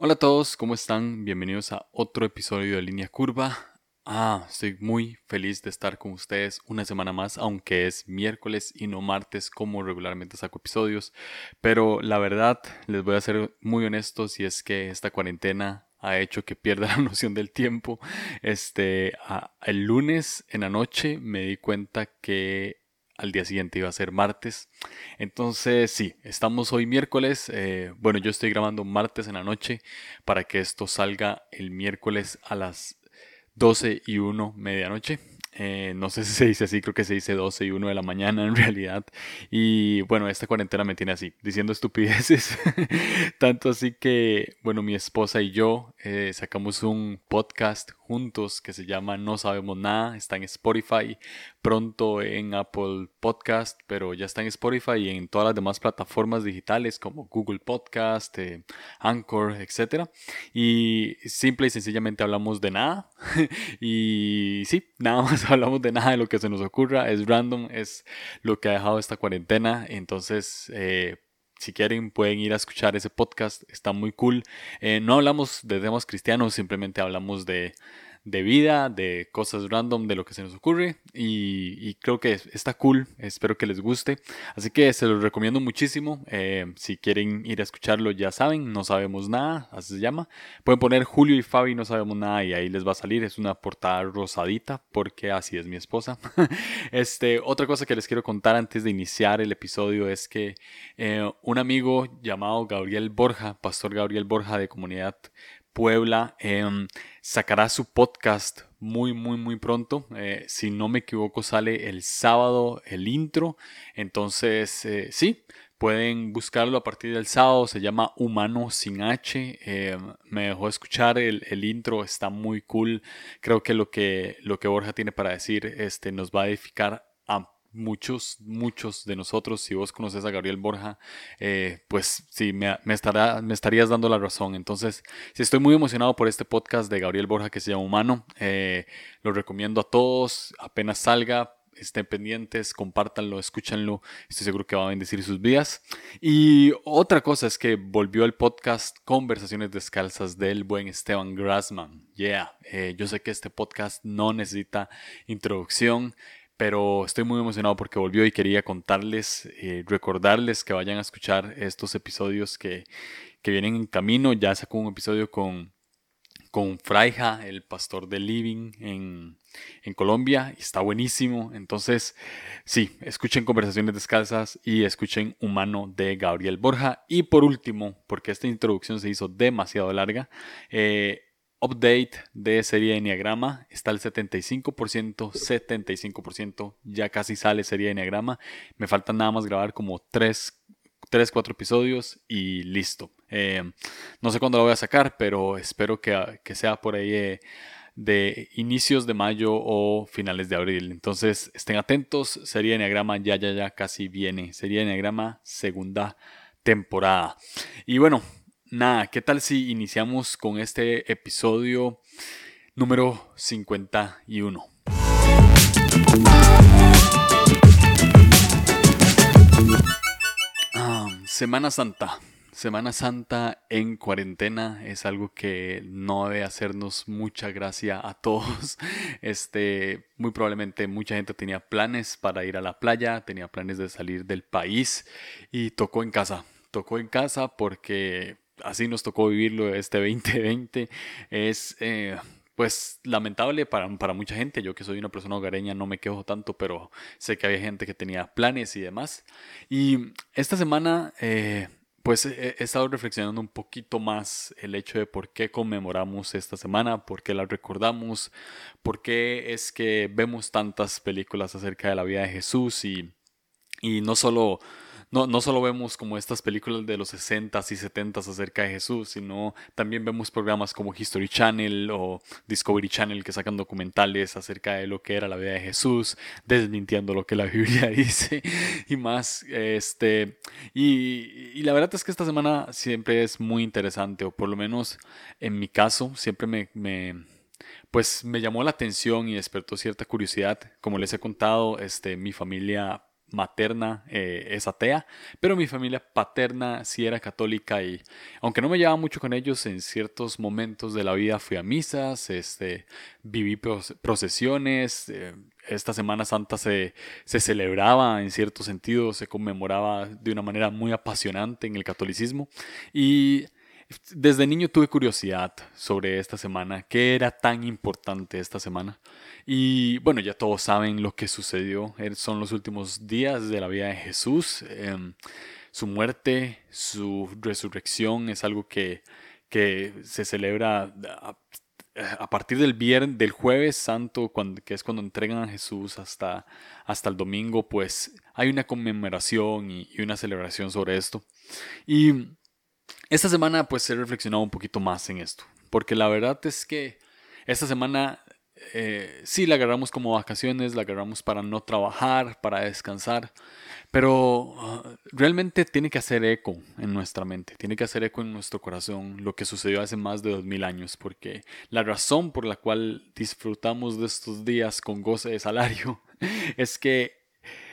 Hola a todos, ¿cómo están? Bienvenidos a otro episodio de Línea Curva. Ah, estoy muy feliz de estar con ustedes una semana más, aunque es miércoles y no martes como regularmente saco episodios. Pero la verdad, les voy a ser muy honestos y es que esta cuarentena ha hecho que pierda la noción del tiempo. Este, el lunes en la noche me di cuenta que al día siguiente iba a ser martes. Entonces, sí, estamos hoy miércoles. Eh, bueno, yo estoy grabando martes en la noche para que esto salga el miércoles a las 12 y 1 medianoche. Eh, no sé si se dice así, creo que se dice 12 y 1 de la mañana en realidad. Y bueno, esta cuarentena me tiene así, diciendo estupideces. Tanto así que, bueno, mi esposa y yo eh, sacamos un podcast juntos que se llama No Sabemos Nada. Está en Spotify, pronto en Apple Podcast, pero ya está en Spotify y en todas las demás plataformas digitales como Google Podcast, eh, Anchor, etc. Y simple y sencillamente hablamos de nada. y sí, nada más hablamos de nada de lo que se nos ocurra. Es random, es lo que ha dejado esta cuarentena. Entonces, eh, si quieren pueden ir a escuchar ese podcast, está muy cool. Eh, no hablamos de temas cristianos, simplemente hablamos de de vida, de cosas random, de lo que se nos ocurre y, creo que está cool, espero que les guste. Así que se los recomiendo muchísimo. Eh, si quieren ir a escucharlo ya saben, no sabemos nada, así se llama. Pueden poner Julio y Fabi, no sabemos nada y ahí les va a salir. Es una portada rosadita porque así es mi esposa. este, otra cosa que les quiero contar antes de iniciar el episodio es que eh, un amigo llamado Gabriel Borja, Pastor Gabriel Borja de Comunidad Puebla, em, sacará su podcast muy, muy, muy pronto. Eh, si no me equivoco, sale el sábado el intro. Entonces, eh, sí, pueden buscarlo a partir del sábado. Se llama Humano sin H. Em, me dejó escuchar el, el, intro, está muy cool. Creo que lo que, lo que Borja tiene para decir este, nos va a edificar a muchos, muchos de nosotros, si vos conoces a Gabriel Borja, eh, pues sí, me, me estarías dando la razón. Entonces, sí, estoy muy emocionado por este podcast de Gabriel Borja que se llama Humano. Eh, lo recomiendo a todos, apenas salga. Estén pendientes, compártanlo, escúchanlo. Estoy seguro que va a bendecir sus vidas. Y otra cosa es que volvió el podcast Conversaciones Descalzas del buen Esteban Grassman. Yeah, eh, yo sé que este podcast no necesita introducción pero estoy muy emocionado porque volvió y quería contarles, eh, recordarles que vayan a escuchar estos episodios que, que, vienen en camino. Ya sacó un episodio con, con Fraija, el pastor de Living en, en Colombia, y está buenísimo. Entonces, sí, escuchen Conversaciones Descalzas y escuchen Humano de Gabriel Borja. Y por último, porque esta introducción se hizo demasiado larga, eh, update de serie de Enneagrama está al 75%, 75%, ya casi sale serie de Enneagrama. Me falta nada más grabar como 3, 3 4 episodios y listo. Eh, no sé cuándo lo voy a sacar, pero espero que, que sea por ahí eh, de inicios de mayo o finales de abril. Entonces estén atentos, serie de Enneagrama ya, ya, ya casi viene. Serie de Enneagrama segunda temporada. Y bueno, nada, ¿qué tal si iniciamos con este episodio número 51? Ah, Semana Santa. Semana Santa en cuarentena es algo que no debe hacernos mucha gracia a todos. Este, muy probablemente mucha gente tenía planes para ir a la playa, tenía planes de salir del país y tocó en casa. Tocó en casa porque así nos tocó vivirlo este 2020. Es eh, pues lamentable para, para, mucha gente. Yo que soy una persona hogareña no me quejo tanto, pero sé que había gente que tenía planes y demás. Y esta semana... Eh, pues he, estado reflexionando un poquito más el hecho de por qué conmemoramos esta semana, por qué la recordamos, por qué es que vemos tantas películas acerca de la vida de Jesús y, y no solo no, no solo vemos como estas películas de los 60s y 70s acerca de Jesús, sino también vemos programas como History Channel o Discovery Channel que sacan documentales acerca de lo que era la vida de Jesús, desmintiendo lo que la Biblia dice y más. Este, y, y la verdad es que esta semana siempre es muy interesante, o por lo menos en mi caso, siempre me, me pues me llamó la atención y despertó cierta curiosidad. Como les he contado, este, mi familia materna eh, es atea, pero mi familia paterna sí era católica y aunque no me llevaba mucho con ellos, en ciertos momentos de la vida fui a misas, este, viví procesiones, eh, esta Semana Santa se, se celebraba en cierto sentido, se conmemoraba de una manera muy apasionante en el catolicismo y desde niño tuve curiosidad sobre esta semana, qué era tan importante esta semana. Y bueno, ya todos saben lo que sucedió. Er, son los últimos días de la vida de Jesús. Em, su muerte, su resurrección es algo que, que se celebra a, partir del viernes, del jueves santo, que es cuando entregan a Jesús hasta, hasta el domingo, pues hay una conmemoración y una celebración sobre esto. Y esta semana pues he reflexionado un poquito más en esto, porque la verdad es que esta semana eh, sí la agarramos como vacaciones, la agarramos para no trabajar, para descansar, pero ah, realmente tiene que hacer eco en nuestra mente, tiene que hacer eco en nuestro corazón lo que sucedió hace más de dos mil años, porque la razón por la cual disfrutamos de estos días con goce de salario es que,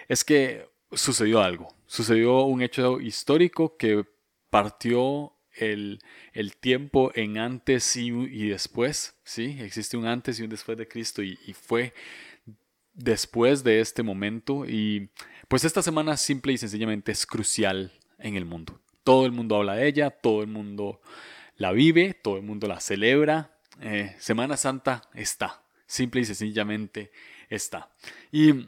es que sucedió algo, sucedió un hecho histórico que partió el, tiempo en antes y, después, ¿sí? Existe un antes y un después de Cristo y, fue después de este momento y pues esta semana simple y sencillamente es crucial en el mundo. Todo el mundo habla de ella, todo el mundo la vive, todo el mundo la celebra. Eh, semana Santa está, simple y sencillamente está. Y,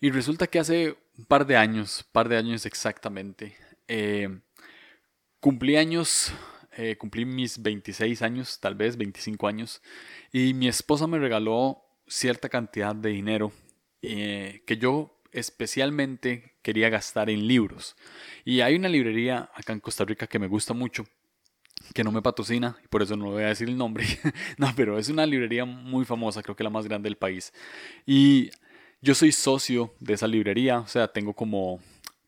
resulta que hace un par de años, par de años exactamente, eh, Cumplí años, eh, cumplí mis 26 años, tal vez 25 años, y mi esposa me regaló cierta cantidad de dinero eh, que yo especialmente quería gastar en libros. Y hay una librería acá en Costa Rica que me gusta mucho, que no me patrocina, y por eso no voy a decir el nombre. no, pero es una librería muy famosa, creo que la más grande del país. Y yo soy socio de esa librería, o sea, tengo como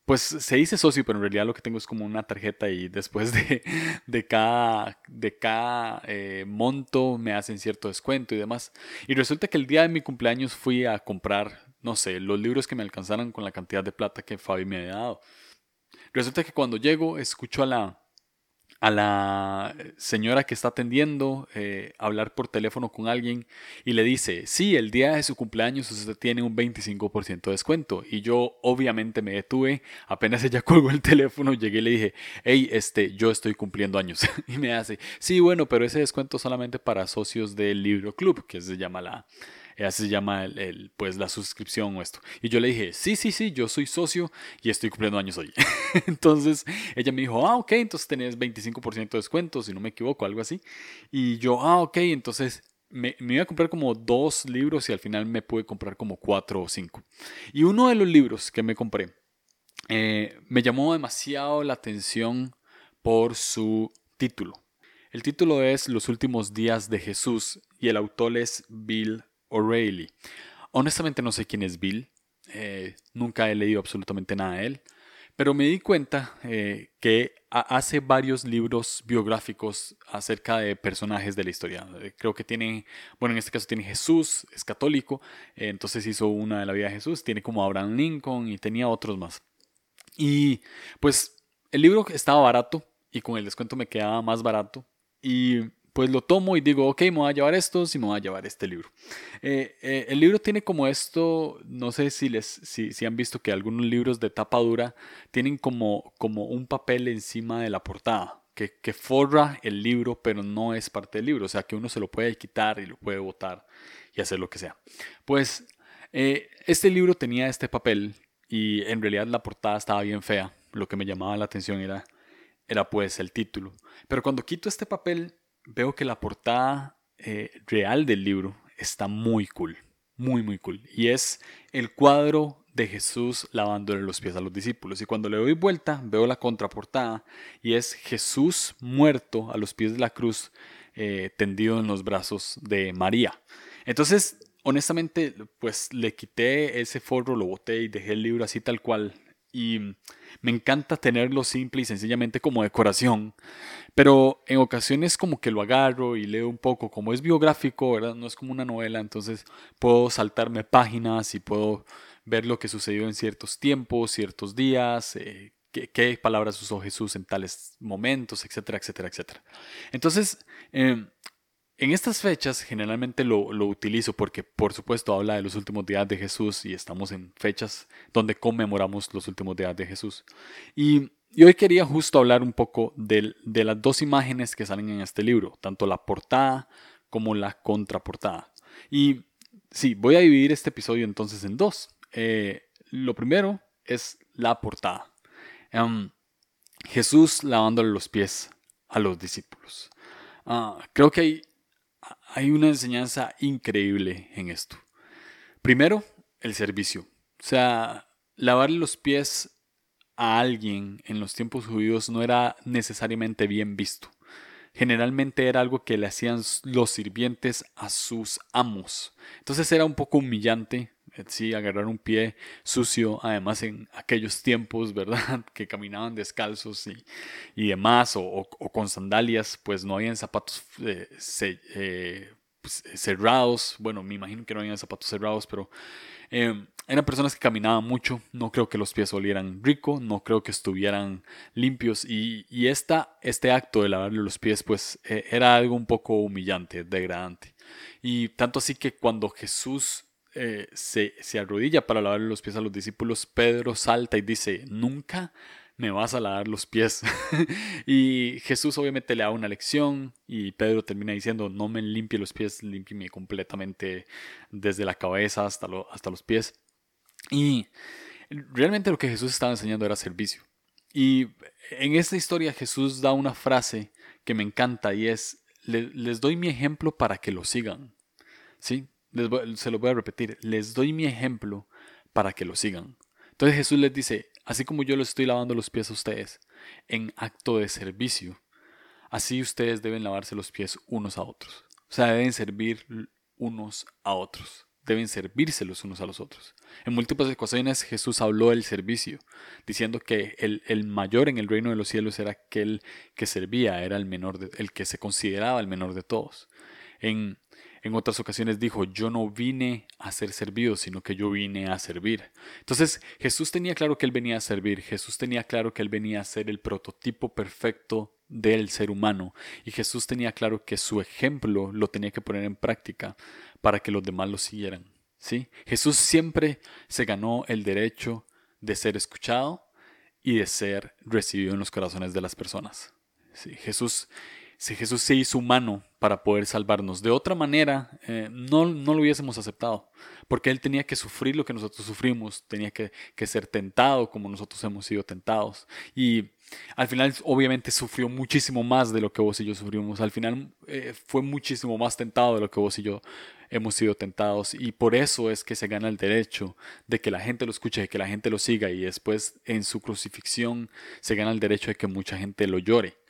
pues se dice socio, pero en realidad lo que tengo es como una tarjeta y después de, de cada, de cada eh, monto me hacen cierto descuento y demás. Y resulta que el día de mi cumpleaños fui a comprar, no sé, los libros que me alcanzaran con la cantidad de plata que Fabi me había dado. Resulta que cuando llego escucho a la, a la señora que está atendiendo, eh, hablar por teléfono con alguien y le dice, sí, el día de su cumpleaños usted tiene un 25% de descuento. Y yo obviamente me detuve, apenas ella colgó el teléfono, llegué y le dije, hey, este, yo estoy cumpliendo años. y me hace, sí, bueno, pero ese descuento solamente para socios del libro club, que se llama la, así se llama el, pues la suscripción o esto. Y yo le dije, sí, sí, sí, yo soy socio y estoy cumpliendo años hoy. entonces ella me dijo, ah, ok, entonces tenés 25% de descuento, si no me equivoco, algo así. Y yo, ah, ok, entonces me, me, iba a comprar como dos libros y al final me pude comprar como cuatro o cinco. Y uno de los libros que me compré eh, me llamó demasiado la atención por su título. El título es Los últimos días de Jesús y el autor es Bill O'Reilly. Honestamente no sé quién es Bill, eh, nunca he leído absolutamente nada de él, pero me di cuenta eh, que hace varios libros biográficos acerca de personajes de la historia. Eh, creo que tiene, bueno, en este caso tiene Jesús, es católico, entonces hizo una de la vida de Jesús, tiene como Abraham Lincoln y tenía otros más. Y pues el libro estaba barato y con el descuento me quedaba más barato y pues lo tomo y digo, ok, me voy a llevar esto, si me voy a llevar este libro. Eh, eh, el libro tiene como esto, no sé si, les, si, si, han visto que algunos libros de tapa dura tienen como, como un papel encima de la portada. Que, que, forra el libro, pero no es parte del libro. O sea, que uno se lo puede quitar y lo puede botar y hacer lo que sea. Pues eh, este libro tenía este papel y en realidad la portada estaba bien fea. Lo que me llamaba la atención era, era pues el título. Pero cuando quito este papel, veo que la portada eh, real del libro está muy cool, muy, muy cool. Y es el cuadro de Jesús lavándole los pies a los discípulos. Y cuando le doy vuelta, veo la contraportada y es Jesús muerto a los pies de la cruz, eh, tendido en los brazos de María. Entonces, honestamente, pues le quité ese forro, lo boté y dejé el libro así tal cual. Y me encanta tenerlo simple y sencillamente como decoración. Pero en ocasiones como que lo agarro y leo un poco, como es biográfico, ¿verdad? No es como una novela, entonces puedo saltarme páginas y puedo ver lo que sucedió en ciertos tiempos, ciertos días, eh, qué, palabras usó Jesús en tales momentos, etcétera, etcétera, etcétera. Entonces, em, en estas fechas generalmente lo, utilizo porque por supuesto habla de los últimos días de Jesús y estamos en fechas donde conmemoramos los últimos días de Jesús. Y, hoy quería justo hablar un poco de, las dos imágenes que salen en este libro, tanto la portada como la contraportada. Y sí, voy a dividir este episodio entonces en dos. Eh, lo primero es la portada. Em, Jesús lavándole los pies a los discípulos. Ah, creo que hay hay una enseñanza increíble en esto. Primero, el servicio. O sea, lavarle los pies a alguien en los tiempos judíos no era necesariamente bien visto. Generalmente era algo que le hacían los sirvientes a sus amos. Entonces era un poco humillante sí, agarrar un pie sucio, además en aquellos tiempos, ¿verdad? Que caminaban descalzos y, y demás, o, con sandalias, pues no habían zapatos eh, eh, pues, cerrados, bueno, me imagino que no habían zapatos cerrados, pero em, eran personas que caminaban mucho, no creo que los pies olieran rico, no creo que estuvieran limpios y, y esta, este acto de lavarle los pies pues eh, era algo un poco humillante, degradante. Y tanto así que cuando Jesús eh, se, se, arrodilla para lavar los pies a los discípulos, Pedro salta y dice, nunca me vas a lavar los pies. y Jesús obviamente le da una lección y Pedro termina diciendo, no me limpie los pies, límpieme completamente desde la cabeza hasta, hasta los pies. Y realmente lo que Jesús estaba enseñando era servicio. Y en esta historia Jesús da una frase que me encanta y es, les doy mi ejemplo para que lo sigan. ¿Sí? Se lo voy a repetir, les doy mi ejemplo para que lo sigan. Entonces Jesús les dice, así como yo les estoy lavando los pies a ustedes en acto de servicio, así ustedes deben lavarse los pies unos a otros. O sea, deben servir unos a otros. Deben servirse los unos a los otros. En múltiples ocasiones Jesús habló del servicio, diciendo que el, el, mayor en el reino de los cielos era aquel que servía, era el menor, de, el que se consideraba el menor de todos. En en otras ocasiones dijo, yo no vine a ser servido, sino que yo vine a servir. Entonces Jesús tenía claro que él venía a servir, Jesús tenía claro que él venía a ser el prototipo perfecto del ser humano y Jesús tenía claro que su ejemplo lo tenía que poner en práctica para que los demás lo siguieran. ¿sí? Jesús siempre se ganó el derecho de ser escuchado y de ser recibido en los corazones de las personas. ¿sí? Jesús si Jesús se hizo humano para poder salvarnos. De otra manera, eh, no, no, lo hubiésemos aceptado, porque Él tenía que sufrir lo que nosotros sufrimos, tenía que, que, ser tentado como nosotros hemos sido tentados. Y al final, obviamente, sufrió muchísimo más de lo que vos y yo sufrimos. Al final, eh, fue muchísimo más tentado de lo que vos y yo hemos sido tentados. Y por eso es que se gana el derecho de que la gente lo escuche, de que la gente lo siga. Y después, en su crucifixión, se gana el derecho de que mucha gente lo llore.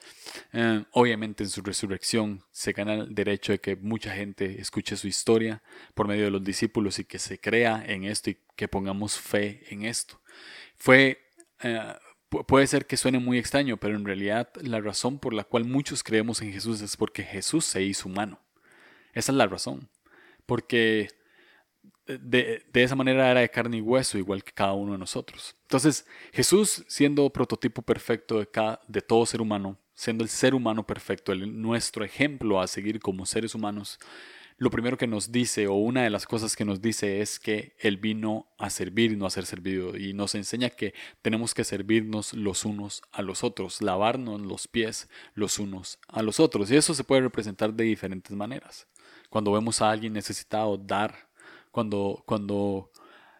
Eh, obviamente en su resurrección se gana el derecho de que mucha gente escuche su historia por medio de los discípulos y que se crea en esto y que pongamos fe en esto. Fue, eh, puede ser que suene muy extraño, pero en realidad la razón por la cual muchos creemos en Jesús es porque Jesús se hizo humano. Esa es la razón. Porque de, de, esa manera era de carne y hueso, igual que cada uno de nosotros. Entonces, Jesús, siendo prototipo perfecto de, cada, de todo ser humano, siendo el ser humano perfecto, el, nuestro ejemplo a seguir como seres humanos, lo primero que nos dice, o una de las cosas que nos dice, es que Él vino a servir y no a ser servido. Y nos enseña que tenemos que servirnos los unos a los otros, lavarnos los pies los unos a los otros. Y eso se puede representar de diferentes maneras. Cuando vemos a alguien necesitado, dar. Cuando, cuando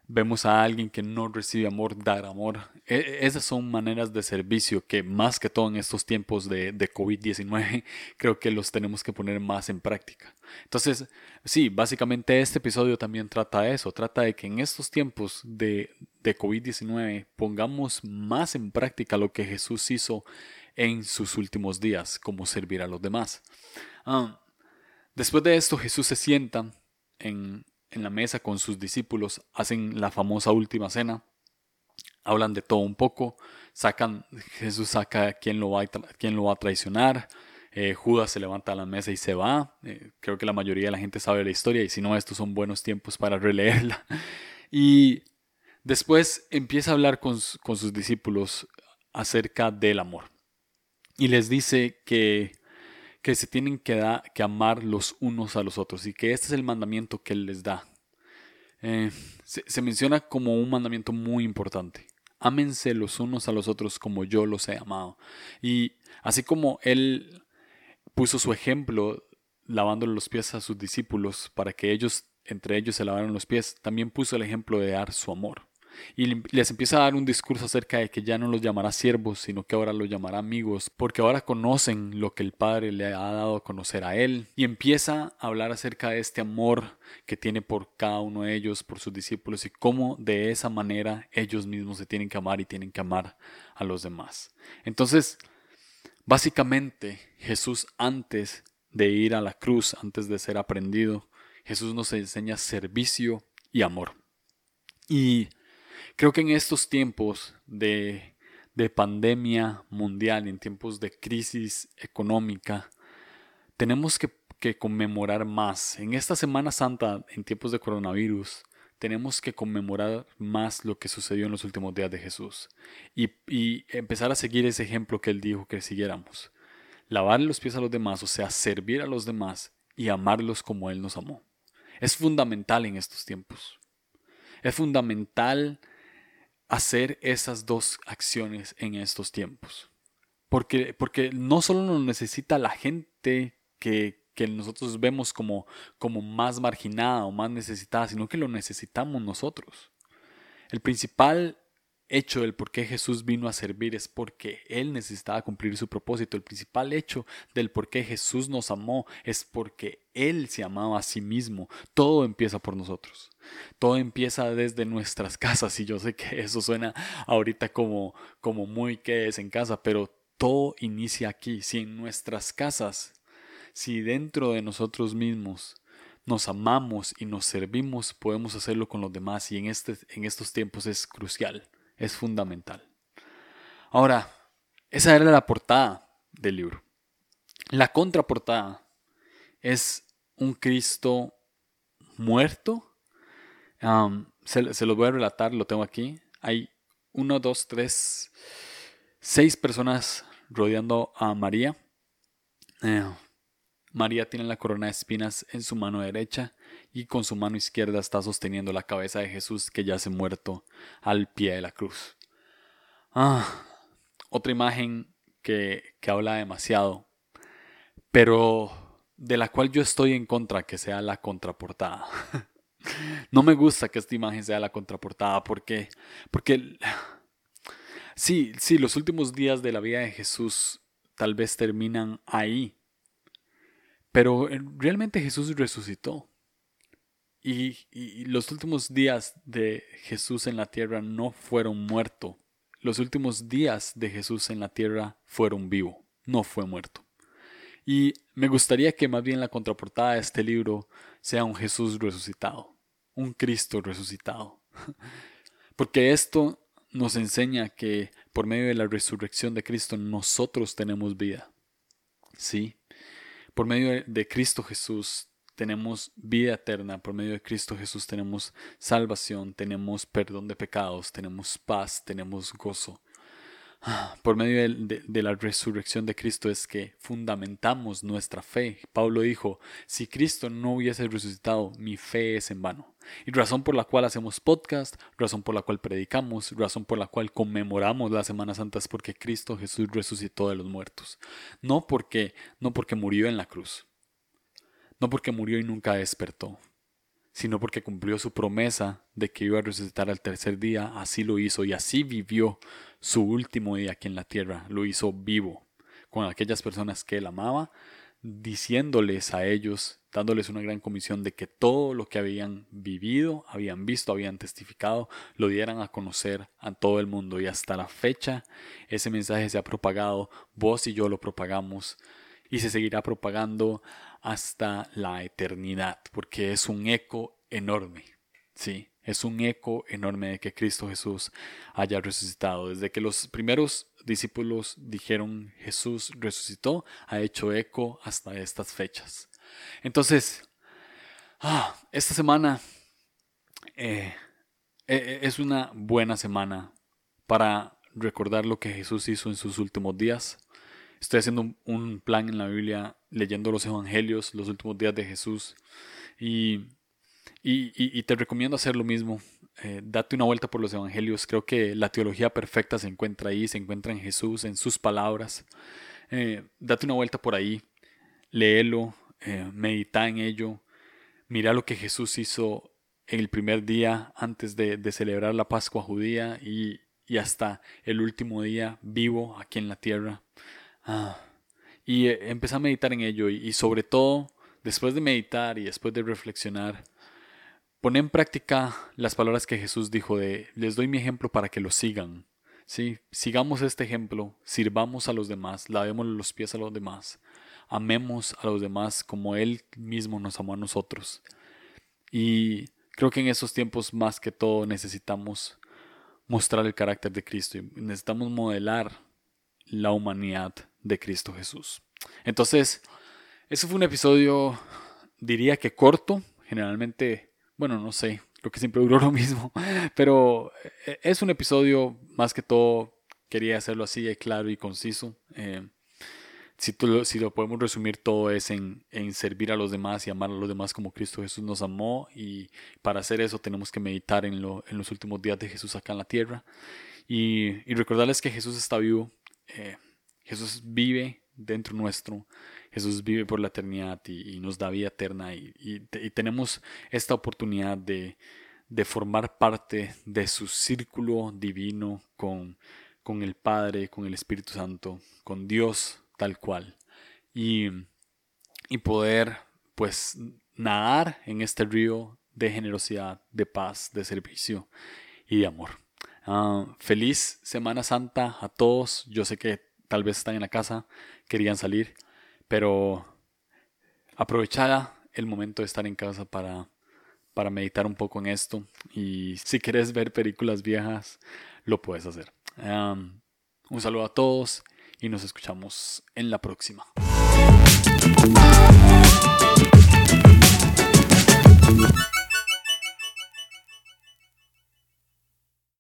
vemos a alguien que no recibe amor, dar amor. E, esas son maneras de servicio que más que todo en estos tiempos de, de COVID-19 creo que los tenemos que poner más en práctica. Entonces, sí, básicamente este episodio también trata eso, trata de que en estos tiempos de, de COVID-19 pongamos más en práctica lo que Jesús hizo en sus últimos días, como servir a los demás. Ah, después de esto, Jesús se sienta en, en la mesa con sus discípulos, hacen la famosa última cena, hablan de todo un poco, sacan, Jesús saca quién lo va a, quién lo va a traicionar, eh, Judas se levanta a la mesa y se va, eh, creo que la mayoría de la gente sabe la historia y si no, estos son buenos tiempos para releerla. Y Después empieza a hablar con, sus discípulos acerca del amor. Y les dice que, que se tienen que, que, amar los unos a los otros y que este es el mandamiento que Él les da. Eh, se, menciona como un mandamiento muy importante. Ámense los unos a los otros como yo los he amado. Y así como Él puso su ejemplo lavándole los pies a sus discípulos para que ellos, entre ellos, se lavaran los pies, también puso el ejemplo de dar su amor. Y les empieza a dar un discurso acerca de que ya no los llamará siervos, sino que ahora los llamará amigos, porque ahora conocen lo que el Padre le ha dado a conocer a Él. Y empieza a hablar acerca de este amor que tiene por cada uno de ellos, por sus discípulos, y cómo de esa manera ellos mismos se tienen que amar y tienen que amar a los demás. Entonces, básicamente, Jesús antes de ir a la cruz, antes de ser aprendido, Jesús nos enseña servicio y amor. Y Creo que en estos tiempos de, pandemia mundial, en tiempos de crisis económica, tenemos que, conmemorar más. En esta Semana Santa, en tiempos de coronavirus, tenemos que conmemorar más lo que sucedió en los últimos días de Jesús y, y, empezar a seguir ese ejemplo que Él dijo que siguiéramos. Lavar los pies a los demás, o sea, servir a los demás y amarlos como Él nos amó. Es fundamental en estos tiempos. Es fundamental hacer esas dos acciones en estos tiempos. Porque, porque no solo nos necesita la gente que, que nosotros vemos como, como más marginada o más necesitada, sino que lo necesitamos nosotros. El principal hecho del por qué Jesús vino a servir es porque Él necesitaba cumplir su propósito. El principal hecho del por qué Jesús nos amó es porque Él se amaba a sí mismo. Todo empieza por nosotros. Todo empieza desde nuestras casas y yo sé que eso suena ahorita como, como muy que es en casa, pero todo inicia aquí. Si en nuestras casas, si dentro de nosotros mismos nos amamos y nos servimos, podemos hacerlo con los demás y en, este, en estos tiempos es crucial es fundamental. Ahora, esa era la portada del libro. La contraportada es un Cristo muerto. se, se, lo voy a relatar, lo tengo aquí. Hay uno, dos, tres, seis personas rodeando a María. Eh, María tiene la corona de espinas en su mano derecha y con su mano izquierda está sosteniendo la cabeza de Jesús que yace muerto al pie de la cruz. Ah, otra imagen que, que habla demasiado, pero de la cual yo estoy en contra que sea la contraportada. no me gusta que esta imagen sea la contraportada porque, porque sí, sí, los últimos días de la vida de Jesús tal vez terminan ahí, pero eh, realmente Jesús resucitó. Y, los últimos días de Jesús en la tierra no fueron muerto. Los últimos días de Jesús en la tierra fueron vivo, no fue muerto. Y me gustaría que más bien la contraportada de este libro sea un Jesús resucitado, un Cristo resucitado. Porque esto nos enseña que por medio de la resurrección de Cristo nosotros tenemos vida. Sí, por medio de Cristo Jesús tenemos vida eterna, por medio de Cristo Jesús tenemos salvación, tenemos perdón de pecados, tenemos paz, tenemos gozo. Por medio de, la resurrección de Cristo es que fundamentamos nuestra fe. Pablo dijo, si Cristo no hubiese resucitado, mi fe es en vano. Y razón por la cual hacemos podcast, razón por la cual predicamos, razón por la cual conmemoramos la Semana Santa es porque Cristo Jesús resucitó de los muertos. No porque, no porque murió en la cruz, no porque murió y nunca despertó, sino porque cumplió su promesa de que iba a resucitar al tercer día, así lo hizo y así vivió su último día aquí en la tierra, lo hizo vivo, con aquellas personas que él amaba, diciéndoles a ellos, dándoles una gran comisión de que todo lo que habían vivido, habían visto, habían testificado, lo dieran a conocer a todo el mundo. Y hasta la fecha ese mensaje se ha propagado, vos y yo lo propagamos y se seguirá propagando hasta la eternidad, porque es un eco enorme, ¿sí? Es un eco enorme de que Cristo Jesús haya resucitado. Desde que los primeros discípulos dijeron Jesús resucitó, ha hecho eco hasta estas fechas. Entonces, ah, esta semana eh, e, e, es una buena semana para recordar lo que Jesús hizo en sus últimos días. Estoy haciendo un plan en la Biblia, leyendo los evangelios, los últimos días de Jesús. Y, y, te recomiendo hacer lo mismo. Eh, date una vuelta por los evangelios. Creo que la teología perfecta se encuentra ahí, se encuentra en Jesús, en sus palabras. Eh, date una vuelta por ahí, léelo, eh, medita en ello, mira lo que Jesús hizo el primer día antes de, celebrar la Pascua judía y, hasta el último día vivo aquí en la tierra. Ah, y eh, a meditar en ello y, sobre todo, después de meditar y después de reflexionar, pon en práctica las palabras que Jesús dijo de, les doy mi ejemplo para que lo sigan. Sí, sigamos este ejemplo, sirvamos a los demás, lavemos los pies a los demás, amemos a los demás como Él mismo nos amó a nosotros. Y creo que en esos tiempos más que todo necesitamos mostrar el carácter de Cristo y necesitamos modelar la humanidad de Cristo Jesús. Entonces, ese fue un episodio, diría que corto, generalmente, bueno, no sé, creo que siempre duró lo mismo, pero eh, es un episodio más que todo, quería hacerlo así, claro y conciso. Eh, si, si lo podemos resumir todo es en, servir a los demás y amar a los demás como Cristo Jesús nos amó y para hacer eso tenemos que meditar en, en los últimos días de Jesús acá en la tierra y, recordarles que Jesús está vivo, eh, Jesús vive dentro nuestro, Jesús vive por la eternidad y, nos da vida eterna y, tenemos esta oportunidad de, de, formar parte de su círculo divino con, con el Padre, con el Espíritu Santo, con Dios tal cual. Y, y poder pues nadar en este río de generosidad, de paz, de servicio y de amor. Ah, feliz Semana Santa a todos. Yo sé que tal vez están en la casa, querían salir, pero aprovechada el momento de estar en casa para, para meditar un poco en esto. Y si quieres ver películas viejas, lo puedes hacer. Un saludo a todos y nos escuchamos en la próxima.